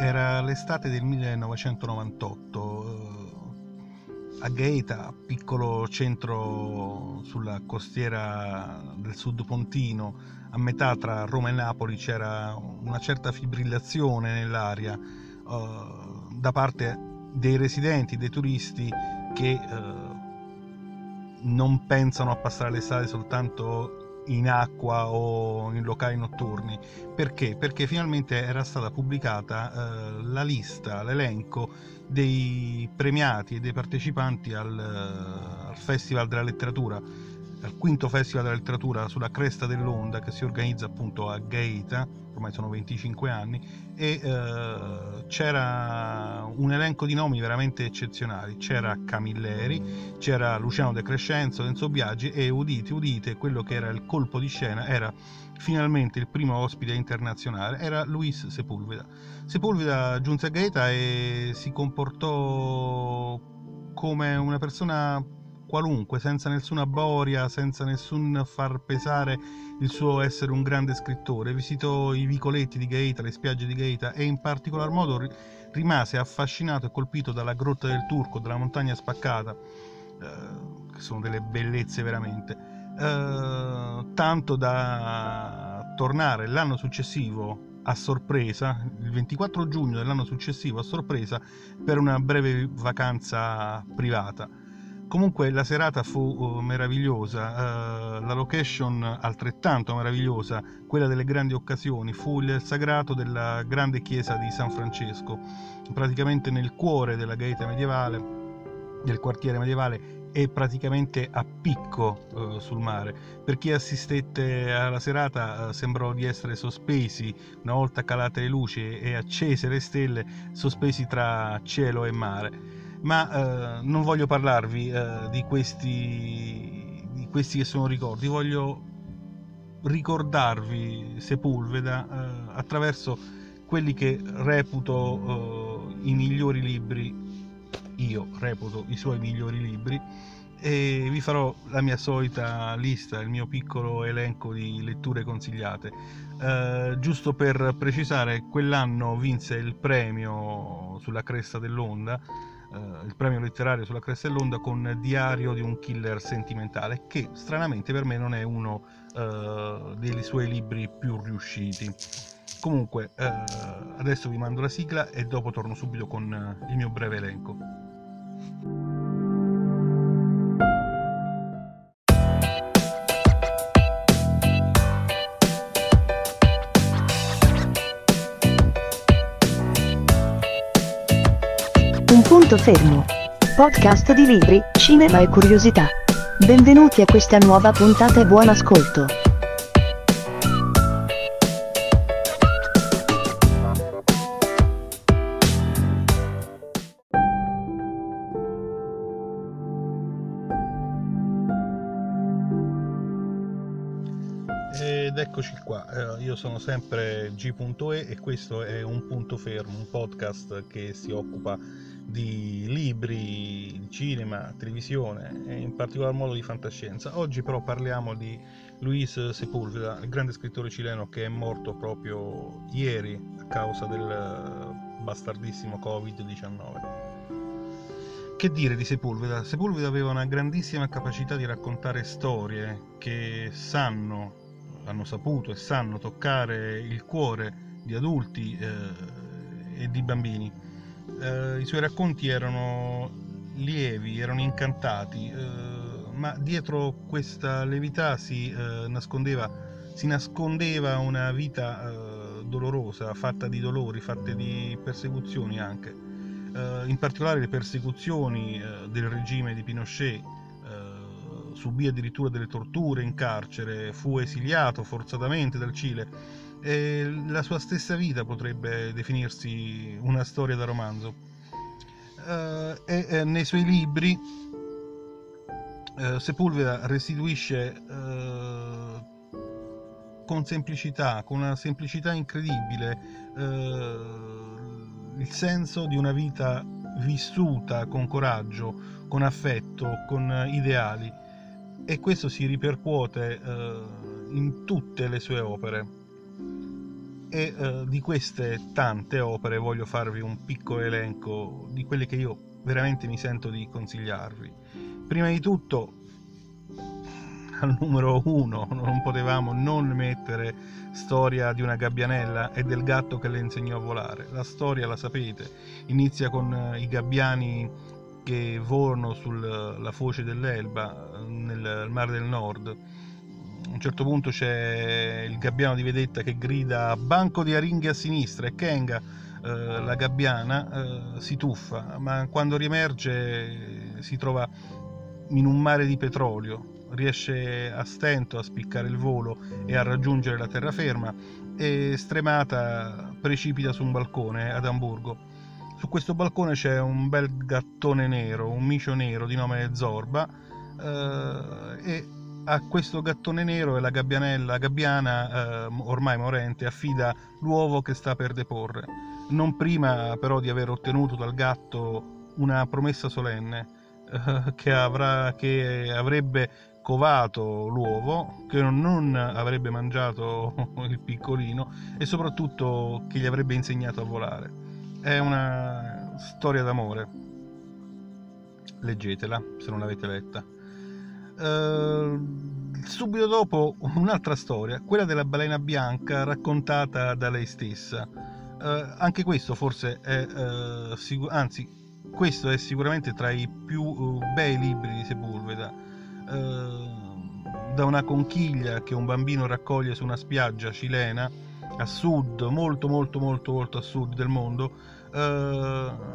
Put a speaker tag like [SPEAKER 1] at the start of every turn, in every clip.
[SPEAKER 1] Era l'estate del 1998. A Gaeta, piccolo centro sulla costiera del sud Pontino, a metà tra Roma e Napoli, c'era una certa fibrillazione nell'aria uh, da parte dei residenti, dei turisti che uh, non pensano a passare l'estate soltanto in acqua o in locali notturni. Perché? Perché finalmente era stata pubblicata eh, la lista, l'elenco dei premiati e dei partecipanti al, al Festival della Letteratura al quinto Festival della Letteratura sulla cresta dell'onda che si organizza appunto a Gaeta, ormai sono 25 anni, e eh, c'era un elenco di nomi veramente eccezionali. C'era Camilleri, c'era Luciano De Crescenzo, Enzo Biaggi e udite, udite, quello che era il colpo di scena era finalmente il primo ospite internazionale, era Luis Sepulveda. Sepulveda giunse a Gaeta e si comportò come una persona qualunque, senza nessuna boria, senza nessun far pesare il suo essere un grande scrittore. Visitò i vicoletti di Gaeta, le spiagge di Gaeta e in particolar modo rimase affascinato e colpito dalla grotta del Turco, dalla montagna spaccata, eh, che sono delle bellezze veramente. Eh, tanto da tornare l'anno successivo a sorpresa, il 24 giugno dell'anno successivo a sorpresa, per una breve vacanza privata. Comunque la serata fu uh, meravigliosa, uh, la location altrettanto meravigliosa, quella delle grandi occasioni, fu il sagrato della grande chiesa di San Francesco, praticamente nel cuore della gaeta medievale, del quartiere medievale e praticamente a picco uh, sul mare. Per chi assistette alla serata sembrò di essere sospesi, una volta calate le luci e accese le stelle, sospesi tra cielo e mare ma eh, non voglio parlarvi eh, di, questi, di questi che sono ricordi, voglio ricordarvi Sepulveda eh, attraverso quelli che reputo eh, i migliori libri, io reputo i suoi migliori libri. E vi farò la mia solita lista, il mio piccolo elenco di letture consigliate. Eh, giusto per precisare, quell'anno vinse il premio sulla cresta dell'onda eh, il premio letterario sulla cresta dell'onda con Diario di un killer sentimentale, che stranamente per me non è uno eh, dei suoi libri più riusciti. Comunque, eh, adesso vi mando la sigla e dopo torno subito con eh, il mio breve elenco.
[SPEAKER 2] Punto fermo. Podcast di libri, cinema e curiosità. Benvenuti a questa nuova puntata e buon ascolto.
[SPEAKER 1] Ed eccoci qua, io sono sempre G.E e questo è un punto fermo, un podcast che si occupa di libri, cinema, televisione e in particolar modo di fantascienza. Oggi però parliamo di Luis Sepúlveda, il grande scrittore cileno che è morto proprio ieri a causa del bastardissimo Covid-19. Che dire di Sepúlveda? Sepúlveda aveva una grandissima capacità di raccontare storie che sanno, hanno saputo e sanno toccare il cuore di adulti eh, e di bambini eh, i suoi racconti erano lievi, erano incantati, eh, ma dietro questa levità si, eh, nascondeva, si nascondeva una vita eh, dolorosa, fatta di dolori, fatta di persecuzioni anche. Eh, in particolare le persecuzioni eh, del regime di Pinochet subì addirittura delle torture in carcere, fu esiliato forzatamente dal Cile e la sua stessa vita potrebbe definirsi una storia da romanzo. Uh, e, e, nei suoi libri uh, Sepulveda restituisce con semplicità, con una semplicità incredibile, il senso di una vita vissuta con coraggio, con affetto, con ideali e questo si ripercuote in tutte le sue opere e eh, di queste tante opere voglio farvi un piccolo elenco di quelle che io veramente mi sento di consigliarvi. Prima di tutto, al numero uno, non potevamo non mettere storia di una gabbianella e del gatto che le insegnò a volare. La storia la sapete, inizia con eh, i gabbiani che volano sulla foce dell'Elba nel Mar del Nord a un certo punto c'è il gabbiano di vedetta che grida banco di aringhe a sinistra e Kenga, eh, la gabbiana, eh, si tuffa, ma quando riemerge si trova in un mare di petrolio, riesce a stento a spiccare il volo e a raggiungere la terraferma e stremata precipita su un balcone ad Amburgo. Su questo balcone c'è un bel gattone nero, un micio nero di nome Zorba eh, e a questo gattone nero e la gabbianella gabbiana, eh, ormai morente, affida l'uovo che sta per deporre, non prima però di aver ottenuto dal gatto una promessa solenne eh, che, avrà, che avrebbe covato l'uovo, che non avrebbe mangiato il piccolino e soprattutto che gli avrebbe insegnato a volare. È una storia d'amore. Leggetela se non l'avete letta. Eh, subito dopo un'altra storia, quella della balena bianca raccontata da lei stessa. Uh, anche questo forse è, uh, sicur- anzi, questo è sicuramente tra i più bei libri di Sepulveda. da una conchiglia che un bambino raccoglie su una spiaggia cilena a sud, molto molto molto molto a sud del mondo, eh,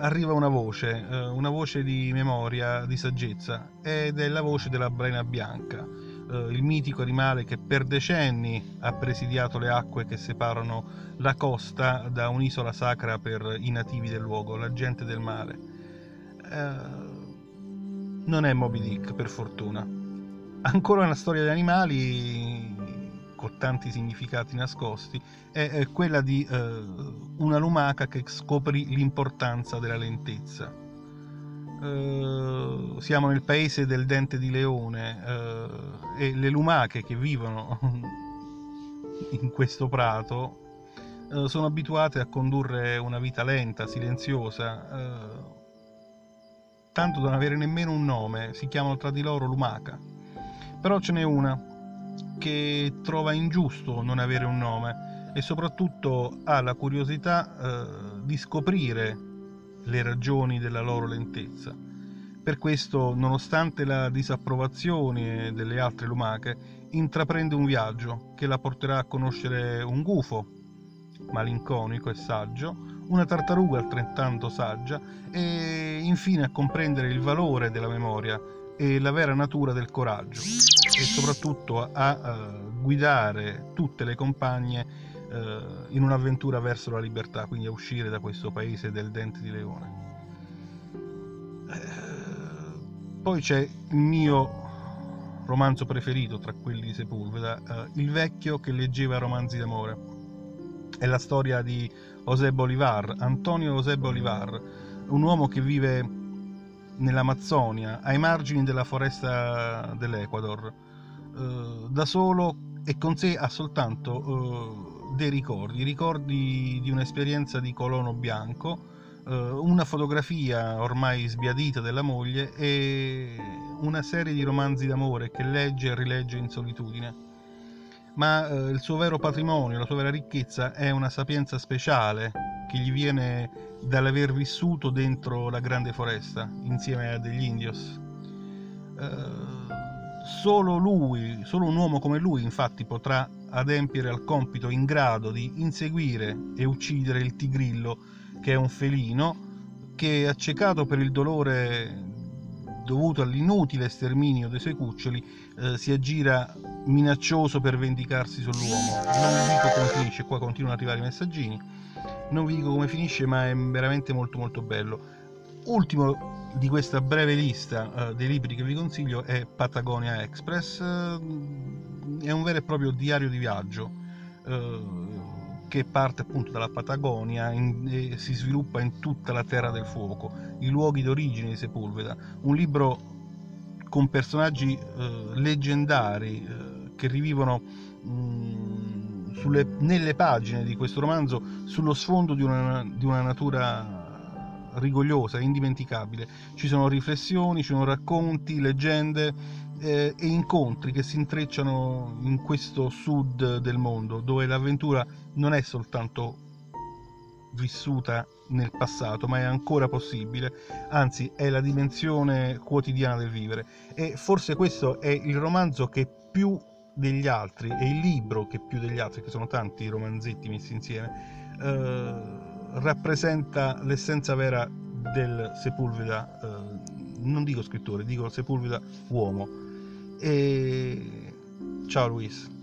[SPEAKER 1] arriva una voce, eh, una voce di memoria, di saggezza, ed è la voce della balena bianca, eh, il mitico animale che per decenni ha presidiato le acque che separano la costa da un'isola sacra per i nativi del luogo, la gente del mare. Eh, non è Moby Dick, per fortuna. Ancora una storia di animali con tanti significati nascosti, è, quella di eh, una lumaca che scoprì l'importanza della lentezza. Eh, siamo nel paese del dente di leone eh, e le lumache che vivono in questo prato eh, sono abituate a condurre una vita lenta, silenziosa, eh, tanto da non avere nemmeno un nome, si chiamano tra di loro lumaca. Però ce n'è una che trova ingiusto non avere un nome e soprattutto ha la curiosità eh, di scoprire le ragioni della loro lentezza. Per questo, nonostante la disapprovazione delle altre lumache, intraprende un viaggio che la porterà a conoscere un gufo, malinconico e saggio, una tartaruga altrettanto saggia e infine a comprendere il valore della memoria e la vera natura del coraggio e soprattutto a, uh, guidare tutte le compagne in un'avventura verso la libertà, quindi a uscire da questo paese del dente di leone. Uh, poi c'è il mio romanzo preferito tra quelli di Sepulveda, Il vecchio che leggeva romanzi d'amore. È la storia di José Bolivar, Antonio José Bolivar, un uomo che vive nell'Amazzonia, ai margini della foresta dell'Ecuador, eh, da solo e con sé ha soltanto eh, dei ricordi, ricordi di un'esperienza di colono bianco, eh, una fotografia ormai sbiadita della moglie e una serie di romanzi d'amore che legge e rilegge in solitudine. Ma eh, il suo vero patrimonio, la sua vera ricchezza è una sapienza speciale che gli viene dall'aver vissuto dentro la grande foresta insieme a degli indios. Uh, solo lui, solo un uomo come lui infatti potrà adempiere al compito in grado di inseguire e uccidere il tigrillo che è un felino che accecato per il dolore dovuto all'inutile sterminio dei suoi cuccioli eh, si aggira minaccioso per vendicarsi sull'uomo. Non vi dico come finisce, qua continuano ad arrivare i messaggini non vi dico come finisce ma è veramente molto molto bello ultimo di questa breve lista uh, dei libri che vi consiglio è Patagonia Express uh, è un vero e proprio diario di viaggio uh, che parte appunto dalla Patagonia in, e si sviluppa in tutta la Terra del Fuoco i luoghi d'origine di Sepulveda. Un libro con personaggi leggendari che rivivono mh, mm, sulle, nelle pagine di questo romanzo sullo sfondo di una, di una natura rigogliosa, indimenticabile. Ci sono riflessioni, ci sono racconti, leggende eh, e incontri che si intrecciano in questo sud del mondo, dove l'avventura non è soltanto vissuta nel passato, ma è ancora possibile, anzi è la dimensione quotidiana del vivere. E forse questo è il romanzo che più degli altri, è il libro che più degli altri, che sono tanti romanzetti messi insieme, eh, rappresenta l'essenza vera del Sepulveda, eh, non dico scrittore, dico Sepulveda uomo. E ciao Luis.